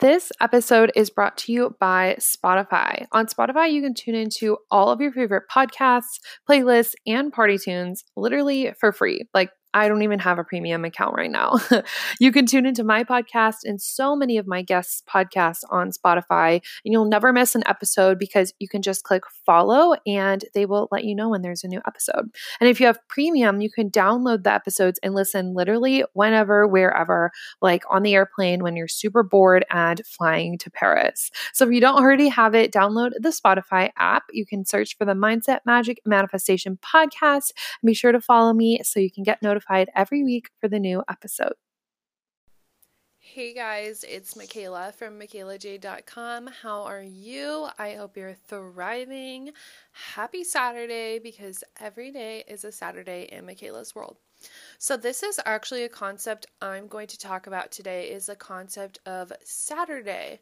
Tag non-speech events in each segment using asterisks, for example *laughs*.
This episode is brought to you by Spotify. On Spotify, you can tune into all of your favorite podcasts, playlists, and party tunes literally for free. Like I don't even have a premium account right now. *laughs* you can tune into my podcast and so many of my guests' podcasts on Spotify, and you'll never miss an episode because you can just click follow and they will let you know when there's a new episode. And if you have premium, you can download the episodes and listen literally whenever, wherever, like on the airplane when you're super bored and flying to Paris. So if you don't already have it, download the Spotify app. You can search for the Mindset Magic Manifestation podcast and be sure to follow me so you can get notified notified every week for the new episode. Hey guys, it's Mikayla from MikaylaJ.com. How are you? I hope you're thriving. Happy Saturday because every day is a Saturday in Mikayla's world. So this is actually a concept I'm going to talk about today is a concept of Saturday.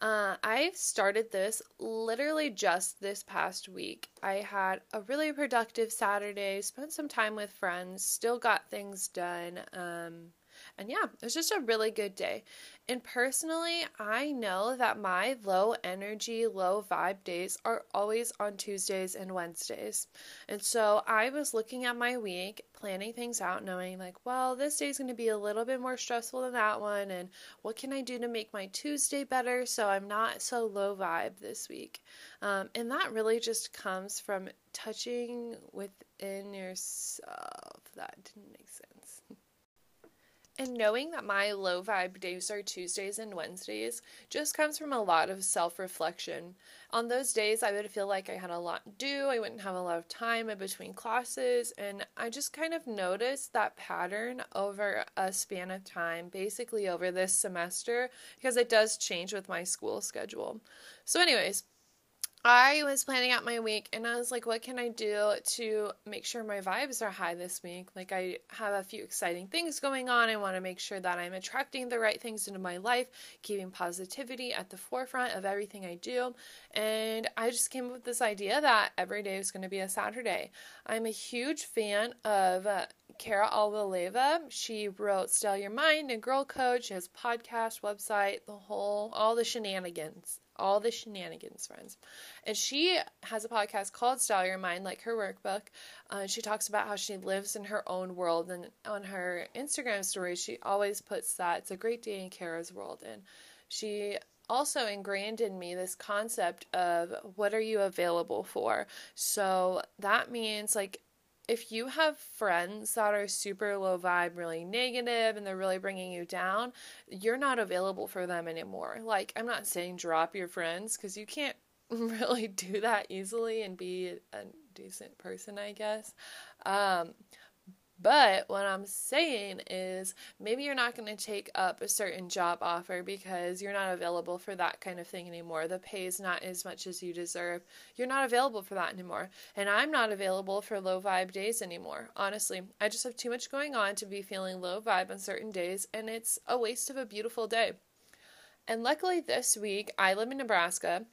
Uh, I started this literally just this past week. I had a really productive Saturday, spent some time with friends, still got things done. Um, and yeah, it was just a really good day. And personally, I know that my low energy, low vibe days are always on Tuesdays and Wednesdays. And so I was looking at my week, planning things out, knowing like, well, this day's going to be a little bit more stressful than that one. And what can I do to make my Tuesday better so I'm not so low vibe this week? Um, and that really just comes from touching within yourself. That didn't make sense. *laughs* And knowing that my low vibe days are Tuesdays and Wednesdays just comes from a lot of self reflection. On those days, I would feel like I had a lot to do, I wouldn't have a lot of time in between classes, and I just kind of noticed that pattern over a span of time, basically over this semester, because it does change with my school schedule. So, anyways, I was planning out my week and I was like, what can I do to make sure my vibes are high this week? Like, I have a few exciting things going on. I want to make sure that I'm attracting the right things into my life, keeping positivity at the forefront of everything I do. And I just came up with this idea that every day is going to be a Saturday. I'm a huge fan of uh, Cara Alwill Leyba. She wrote Style Your Mind and Girl Code. She has podcast, website, the whole, all the shenanigans all the shenanigans, friends. And she has a podcast called Style Your Mind, like her workbook. Uh, she talks about how she lives in her own world, and on her Instagram story, she always puts that it's a great day in Cara's world. And she also ingrained in me this concept of what are you available for? So that means like if you have friends that are super low vibe, really negative, and they're really bringing you down, you're not available for them anymore. Like, I'm not saying drop your friends because you can't *laughs* really do that easily and be a decent person, I guess. Um, but what I'm saying is maybe you're not going to take up a certain job offer because you're not available for that kind of thing anymore. The pay is not as much as you deserve. You're not available for that anymore. And I'm not available for low vibe days anymore. Honestly, I just have too much going on to be feeling low vibe on certain days, and it's a waste of a beautiful day. And luckily, this week, I live in Nebraska.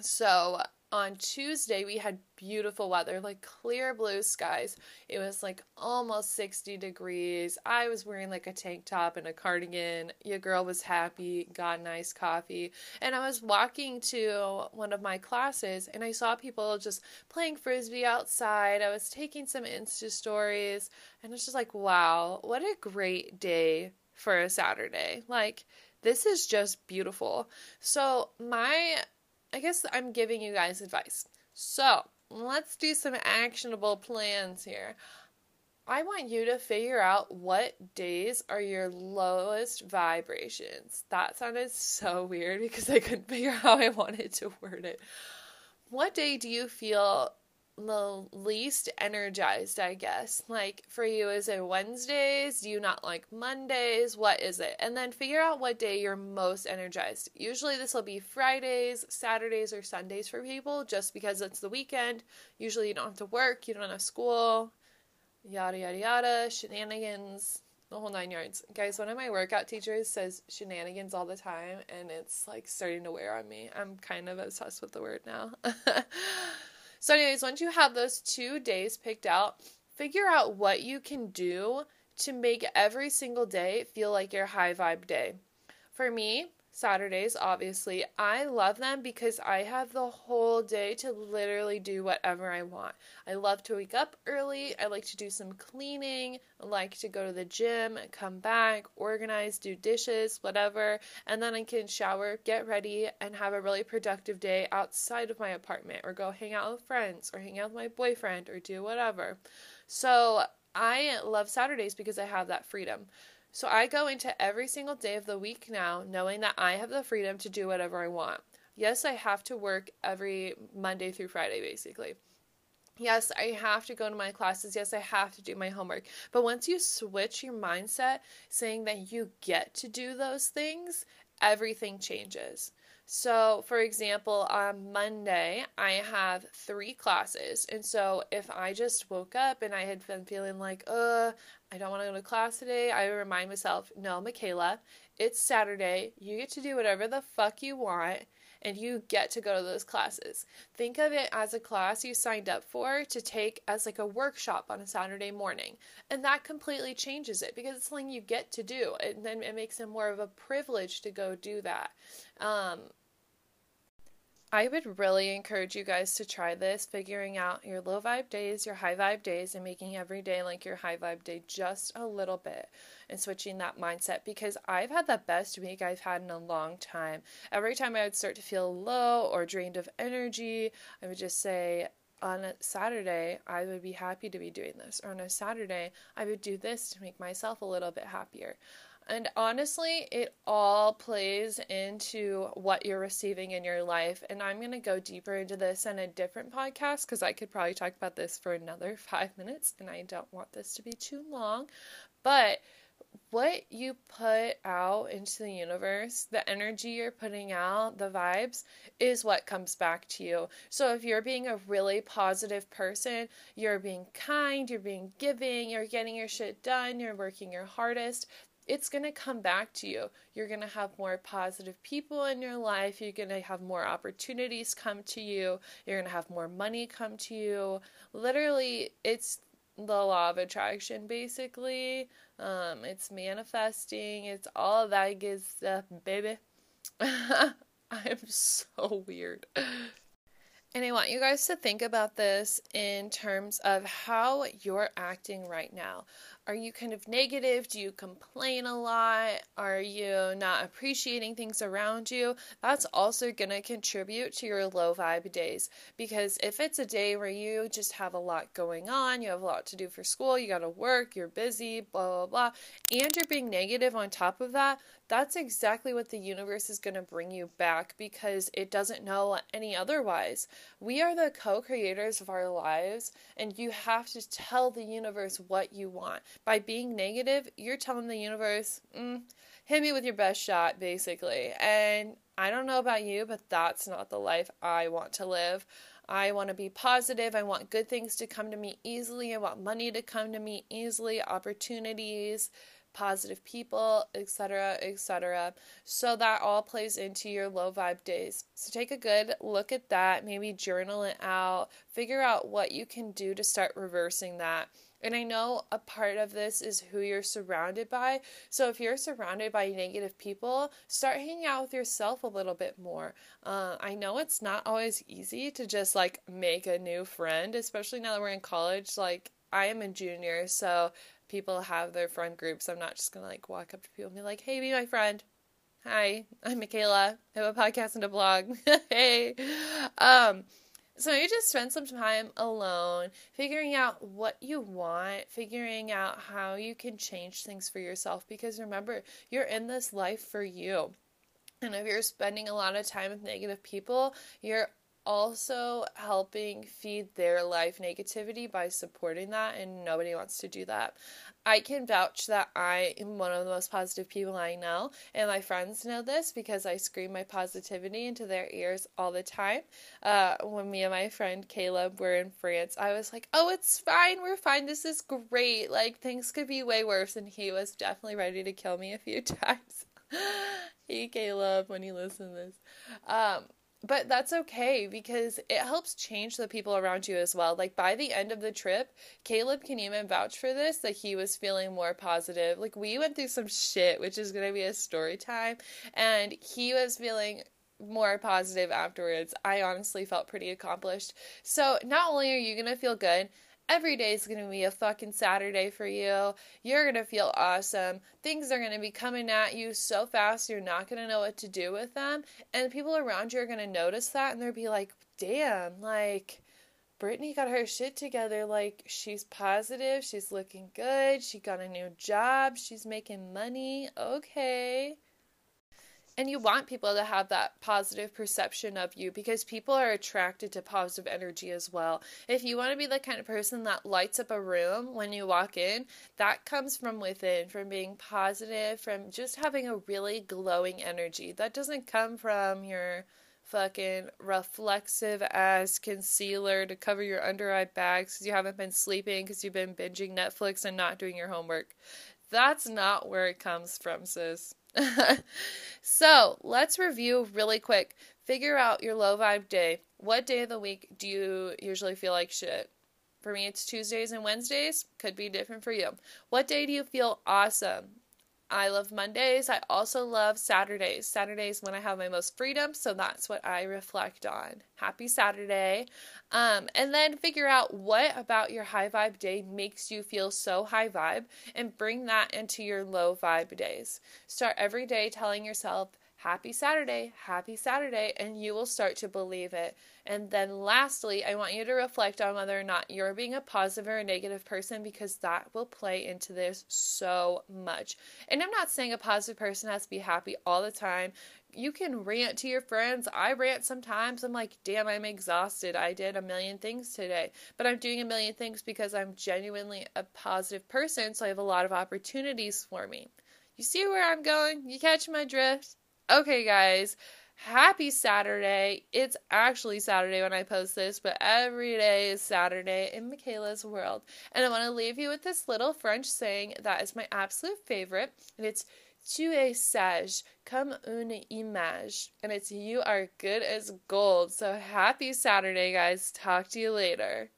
So on Tuesday we had beautiful weather, like clear blue skies. It was like almost 60 degrees. I was wearing like a tank top and a cardigan. Your girl was happy, got nice coffee. And I was walking to one of my classes and I saw people just playing frisbee outside. I was taking some Insta stories and it's just like, wow, what a great day for a Saturday. Like, this is just beautiful. So, my I guess I'm giving you guys advice. So, let's do some actionable plans here. I want you to figure out what days are your lowest vibrations. That sounded so *laughs* weird because I couldn't figure out *laughs* how I wanted to word it. What day do you feel the least energized, I guess. Like for you, is it Wednesdays? Do you not like Mondays? What is it? And then figure out what day you're most energized. Usually, this will be Fridays, Saturdays, or Sundays for people just because it's the weekend. Usually, you don't have to work, you don't have school, yada, yada, yada, shenanigans. The whole nine yards. Guys, one of my workout teachers says shenanigans all the time, and it's like starting to wear on me. I'm kind of obsessed with the word now. *laughs* So, anyways, once you have those two days picked out, figure out what you can do to make every single day feel like your high vibe day. For me, Saturdays, obviously. I love them because I have the whole day to literally do whatever I want. I love to wake up early. I like to do some cleaning. I like to go to the gym, come back, organize, do dishes, whatever. And then I can shower, get ready, and have a really productive day outside of my apartment or go hang out with friends or hang out with my boyfriend or do whatever. So I love Saturdays because I have that freedom. So I go into every single day of the week now knowing that I have the freedom to do whatever I want. Yes, I have to work every Monday through Friday, basically. Yes, I have to go to my classes. Yes, I have to do my homework. But once you switch your mindset saying that you get to do those things, everything changes. So, for example, on Monday, I have three classes. And so, if I just woke up and I had been feeling like, uh, I don't want to go to class today, I remind myself, no, Mikayla, it's Saturday. You get to do whatever the fuck you want and you get to go to those classes. Think of it as a class you signed up for to take as like a workshop on a Saturday morning. And that completely changes it because it's something you get to do. And then it makes it more of a privilege to go do that. Um, I would really encourage you guys to try this, figuring out your low vibe days, your high vibe days, and making every day like your high vibe day just a little bit and switching that mindset because I've had the best week I've had in a long time. Every time I would start to feel low or drained of energy, I would just say, on a Saturday, I would be happy to be doing this. Or on a Saturday, I would do this to make myself a little bit happier. And honestly, it all plays into what you're receiving in your life. And I'm going to go deeper into this in a different podcast because I could probably talk about this for another *laughs* five minutes and I don't want this to be too long. But what you put out into the universe, the energy you're putting out, the vibes, is what comes back to you. So if you're being a really positive person, you're being kind, you're being giving, you're getting your shit done, you're working your hardest, it's going to come back to you. You're going to have more positive people in your life. You're going to have more opportunities come to you. You're going to have more money come to you. Literally, it's the law of attraction, basically. Um, it's manifesting. It's all that good stuff, baby. *laughs* I'm so weird. And I want you guys to think about this in terms of how you're acting right now. Are you kind of negative? Do you complain a lot? Are you not appreciating things around you? That's also going to contribute to your low vibe days. Because if it's a day where you just have a lot going on, you have a lot to do for school, you got to work, you're busy, blah, blah, blah, and you're being negative on top of that, that's exactly what the universe is going to bring you back because it doesn't know any otherwise. We are the co creators of our lives, and you have to tell the universe what you want. By being negative, you're telling the universe, mm, hit me with your best shot, basically. And I don't know about you, but that's not the life I want to live. I want to be positive. I want good things to come to me easily. I want money to come to me easily, opportunities, positive people, etc., etc. So that all plays into your low vibe days. So take a good look at that, maybe journal it out, figure out what you can do to start reversing that. And I know a part of this is who you're surrounded by. So if you're surrounded by negative people, start hanging out with yourself a little bit more. Uh, I know it's not always easy to just like make a new friend, especially now that we're in college. Like, I am a junior, so people have their friend groups. I'm not just gonna like walk up to people and be like, "Hey, be my friend." Hi, I'm Mikayla. I have a podcast and a blog. *laughs* hey, um, so you just spend some time alone, figuring out what you want, figuring out how you can change things for yourself. Because remember, you're in this life for you. And if you're spending a lot of time with negative people, you're also helping feed their life negativity by supporting that, and nobody wants to do that. I can vouch that I am one of the most positive people I know, and my friends know this because I scream my positivity into their ears all the time. Uh, when me and my friend Caleb were in France, I was like, Oh, it's fine, we're fine, this is great. Like, things could be way worse, and he was definitely ready to kill me a few *laughs* times. *laughs* hey, Caleb, when you listen to this. Um, but that's okay because it helps change the people around you as well. Like by the end of the trip, Caleb can even vouch for this that he was feeling more positive. Like we went through some shit, which is going to be a story time, and he was feeling more positive afterwards. I honestly felt pretty accomplished. So, not only are you going to feel good, every day is going to be a fucking Saturday for you. You're going to feel awesome. Things are going to be coming at you so fast, you're not going to know what to do with them. And people around you are going to notice that and they'll be like, damn, like. Brittany got her shit together. Like, she's positive. She's looking good. She got a new job. She's making money. Okay and you want people to have that positive perception of you because people are attracted to positive energy as well. If you want to be the kind of person that lights up a room when you walk in, that comes from within, from being positive, from just having a really glowing energy. That doesn't come from your fucking reflexive ass concealer to cover your under eye bags because you haven't been sleeping because you've been binging Netflix and not doing your homework. That's not where it comes from, sis. *laughs* so let's review really quick. Figure out your low vibe day. What day of the week do you usually feel like shit? For me, it's Tuesdays and Wednesdays. Could be different for you. What day do you feel awesome? I love Mondays. I also love Saturdays. Saturdays when I have my most freedom, so that's what I reflect on. Happy Saturday. Um, and then figure out what about your high vibe day makes you feel so high vibe and bring that into your low vibe days. Start every day telling yourself, Happy Saturday, happy Saturday, and you will start to believe it. And then lastly, I want you to reflect on whether or not you're being a positive or a negative person because that will play into this so much. And I'm not saying a positive person has to be happy all the time. You can rant to your friends. I rant sometimes. I'm like, damn, I'm exhausted. I did a million things today. But I'm doing a million things because I'm genuinely a positive person, so I have a lot of opportunities for me. You see where I'm going? You catch my drift? Okay, guys, happy Saturday. It's actually Saturday when I post this, but every day is Saturday in Mikayla's world. And I want to leave you with this little French saying that is my absolute favorite, and it's Tu es sage comme une image. And it's you are good as gold. So happy Saturday, guys. Talk to you later.